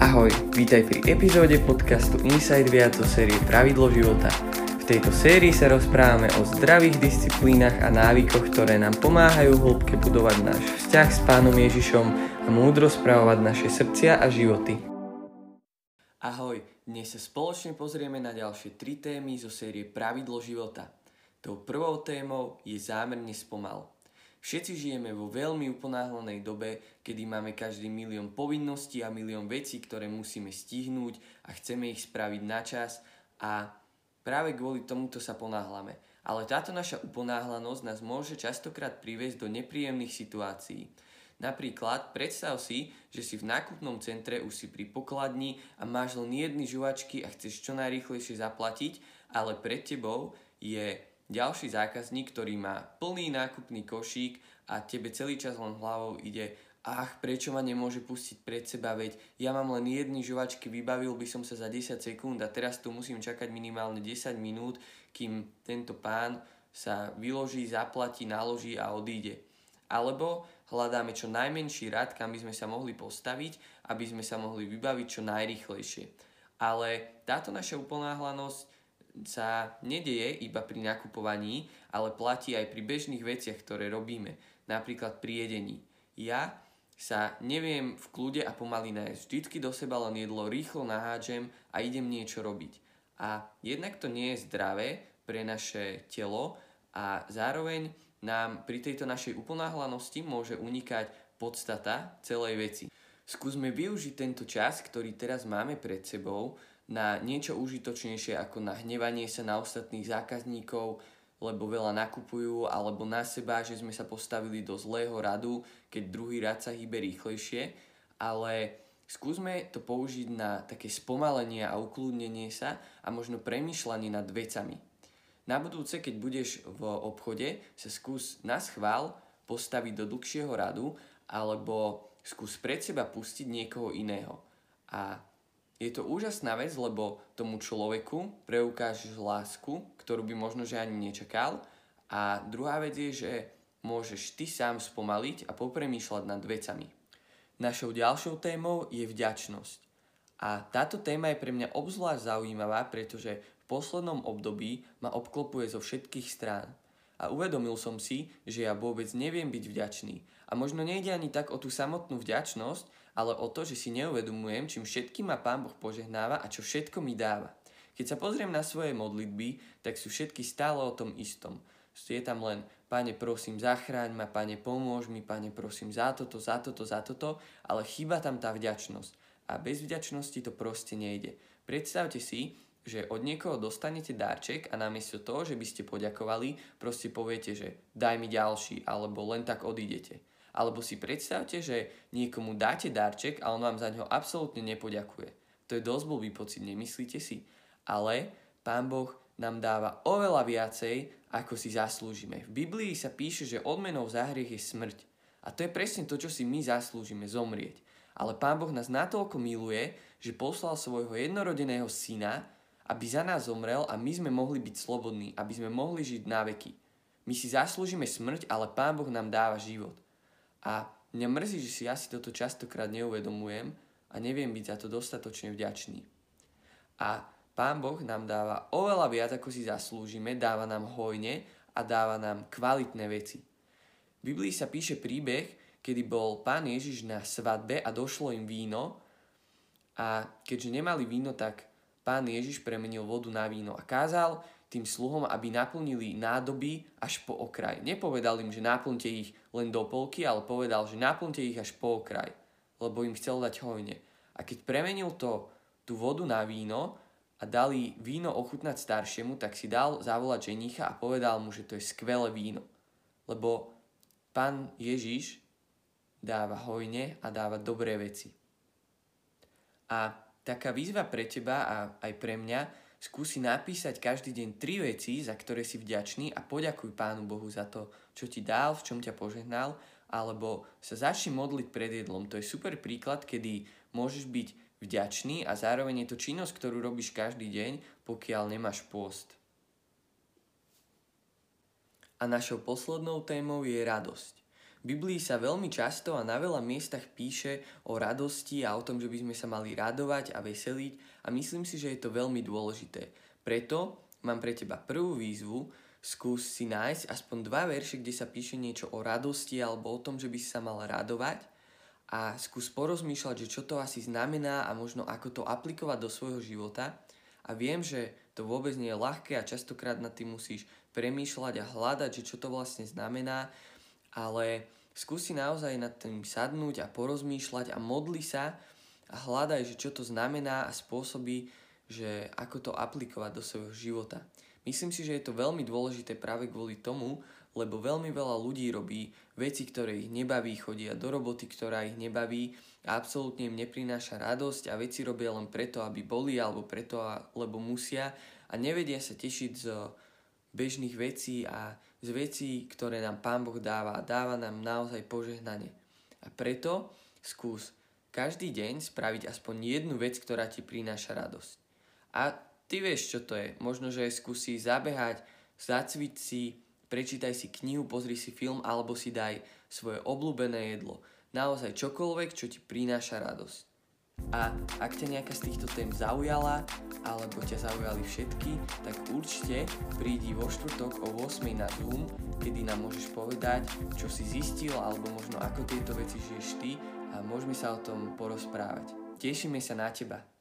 Ahoj, vítaj pri epizóde podcastu Inside Viac o série Pravidlo života. V tejto sérii sa rozprávame o zdravých disciplínach a návykoch, ktoré nám pomáhajú hĺbke budovať náš vzťah s Pánom Ježišom a múdro správovať naše srdcia a životy. Ahoj, dnes sa spoločne pozrieme na ďalšie tri témy zo série Pravidlo života. Tou prvou témou je zámerne spomal. Všetci žijeme vo veľmi uponáhlenej dobe, kedy máme každý milión povinností a milión vecí, ktoré musíme stihnúť a chceme ich spraviť na čas a práve kvôli tomuto sa ponáhľame. Ale táto naša uponáhlanosť nás môže častokrát priviesť do nepríjemných situácií. Napríklad predstav si, že si v nákupnom centre už si pri pokladni a máš len jedny žuvačky a chceš čo najrýchlejšie zaplatiť, ale pred tebou je ďalší zákazník, ktorý má plný nákupný košík a tebe celý čas len hlavou ide ach, prečo ma nemôže pustiť pred seba, veď ja mám len jedny žuvačky, vybavil by som sa za 10 sekúnd a teraz tu musím čakať minimálne 10 minút, kým tento pán sa vyloží, zaplatí, naloží a odíde. Alebo hľadáme čo najmenší rad, kam by sme sa mohli postaviť, aby sme sa mohli vybaviť čo najrychlejšie. Ale táto naša uponáhlanosť sa nedeje iba pri nakupovaní, ale platí aj pri bežných veciach, ktoré robíme, napríklad pri jedení. Ja sa neviem v kľude a pomaly nájsť. Vždycky do seba len jedlo rýchlo nahádžem a idem niečo robiť. A jednak to nie je zdravé pre naše telo a zároveň nám pri tejto našej uponáhlanosti môže unikať podstata celej veci. Skúsme využiť tento čas, ktorý teraz máme pred sebou, na niečo užitočnejšie ako na hnevanie sa na ostatných zákazníkov, lebo veľa nakupujú, alebo na seba, že sme sa postavili do zlého radu, keď druhý rad sa hýbe rýchlejšie, ale skúsme to použiť na také spomalenie a ukludnenie sa a možno premyšľanie nad vecami. Na budúce, keď budeš v obchode, sa skús na schvál postaviť do dlhšieho radu alebo skús pred seba pustiť niekoho iného. A je to úžasná vec, lebo tomu človeku preukážeš lásku, ktorú by možno že ani nečakal. A druhá vec je, že môžeš ty sám spomaliť a popremýšľať nad vecami. Našou ďalšou témou je vďačnosť. A táto téma je pre mňa obzvlášť zaujímavá, pretože v poslednom období ma obklopuje zo všetkých strán. A uvedomil som si, že ja vôbec neviem byť vďačný. A možno nejde ani tak o tú samotnú vďačnosť, ale o to, že si neuvedomujem, čím všetkým ma Pán Boh požehnáva a čo všetko mi dáva. Keď sa pozriem na svoje modlitby, tak sú všetky stále o tom istom. Je tam len, Pane, prosím, zachráň ma, Pane, pomôž mi, Pane, prosím, za toto, za toto, za toto, ale chýba tam tá vďačnosť. A bez vďačnosti to proste nejde. Predstavte si, že od niekoho dostanete darček a namiesto toho, že by ste poďakovali, proste poviete, že daj mi ďalší, alebo len tak odídete. Alebo si predstavte, že niekomu dáte darček a on vám za ňo absolútne nepoďakuje. To je dosť blbý pocit, nemyslíte si? Ale Pán Boh nám dáva oveľa viacej, ako si zaslúžime. V Biblii sa píše, že odmenou za hriech je smrť. A to je presne to, čo si my zaslúžime, zomrieť. Ale Pán Boh nás natoľko miluje, že poslal svojho jednorodeného syna, aby za nás zomrel a my sme mohli byť slobodní, aby sme mohli žiť na veky. My si zaslúžime smrť, ale Pán Boh nám dáva život. A mňa mrzí, že si ja si toto častokrát neuvedomujem a neviem byť za to dostatočne vďačný. A Pán Boh nám dáva oveľa viac, ako si zaslúžime, dáva nám hojne a dáva nám kvalitné veci. V Biblii sa píše príbeh, kedy bol pán Ježiš na svadbe a došlo im víno a keďže nemali víno, tak pán Ježiš premenil vodu na víno a kázal, tým sluhom, aby naplnili nádoby až po okraj. Nepovedal im, že naplňte ich len do polky, ale povedal, že naplňte ich až po okraj, lebo im chcel dať hojne. A keď premenil to, tú vodu na víno a dali víno ochutnať staršiemu, tak si dal zavolať ženicha a povedal mu, že to je skvelé víno. Lebo pán Ježiš dáva hojne a dáva dobré veci. A taká výzva pre teba a aj pre mňa Skúsi napísať každý deň tri veci, za ktoré si vďačný a poďakuj Pánu Bohu za to, čo ti dal, v čom ťa požehnal, alebo sa začni modliť pred jedlom. To je super príklad, kedy môžeš byť vďačný a zároveň je to činnosť, ktorú robíš každý deň, pokiaľ nemáš pôst. A našou poslednou témou je radosť. V Biblii sa veľmi často a na veľa miestach píše o radosti a o tom, že by sme sa mali radovať a veseliť a myslím si, že je to veľmi dôležité. Preto mám pre teba prvú výzvu, skús si nájsť aspoň dva verše, kde sa píše niečo o radosti alebo o tom, že by si sa mal radovať a skús porozmýšľať, že čo to asi znamená a možno ako to aplikovať do svojho života. A viem, že to vôbec nie je ľahké a častokrát nad tým musíš premýšľať a hľadať, že čo to vlastne znamená, ale skúsi naozaj nad tým sadnúť a porozmýšľať a modli sa a hľadaj, že čo to znamená a spôsobí, že ako to aplikovať do svojho života. Myslím si, že je to veľmi dôležité práve kvôli tomu, lebo veľmi veľa ľudí robí veci, ktoré ich nebaví, chodia do roboty, ktorá ich nebaví a absolútne im neprináša radosť a veci robia len preto, aby boli alebo preto, lebo musia a nevedia sa tešiť z bežných vecí a z vecí, ktoré nám Pán Boh dáva a dáva nám naozaj požehnanie. A preto skús každý deň spraviť aspoň jednu vec, ktorá ti prináša radosť. A ty vieš, čo to je. Možno, že skúsi zabehať, zacviť si, prečítaj si knihu, pozri si film alebo si daj svoje obľúbené jedlo. Naozaj čokoľvek, čo ti prináša radosť. A ak ťa nejaká z týchto tém zaujala, alebo ťa zaujali všetky, tak určite prídi vo štvrtok o 8 na Zoom, kedy nám môžeš povedať, čo si zistil, alebo možno ako tieto veci žiješ ty a môžeme sa o tom porozprávať. Tešíme sa na teba.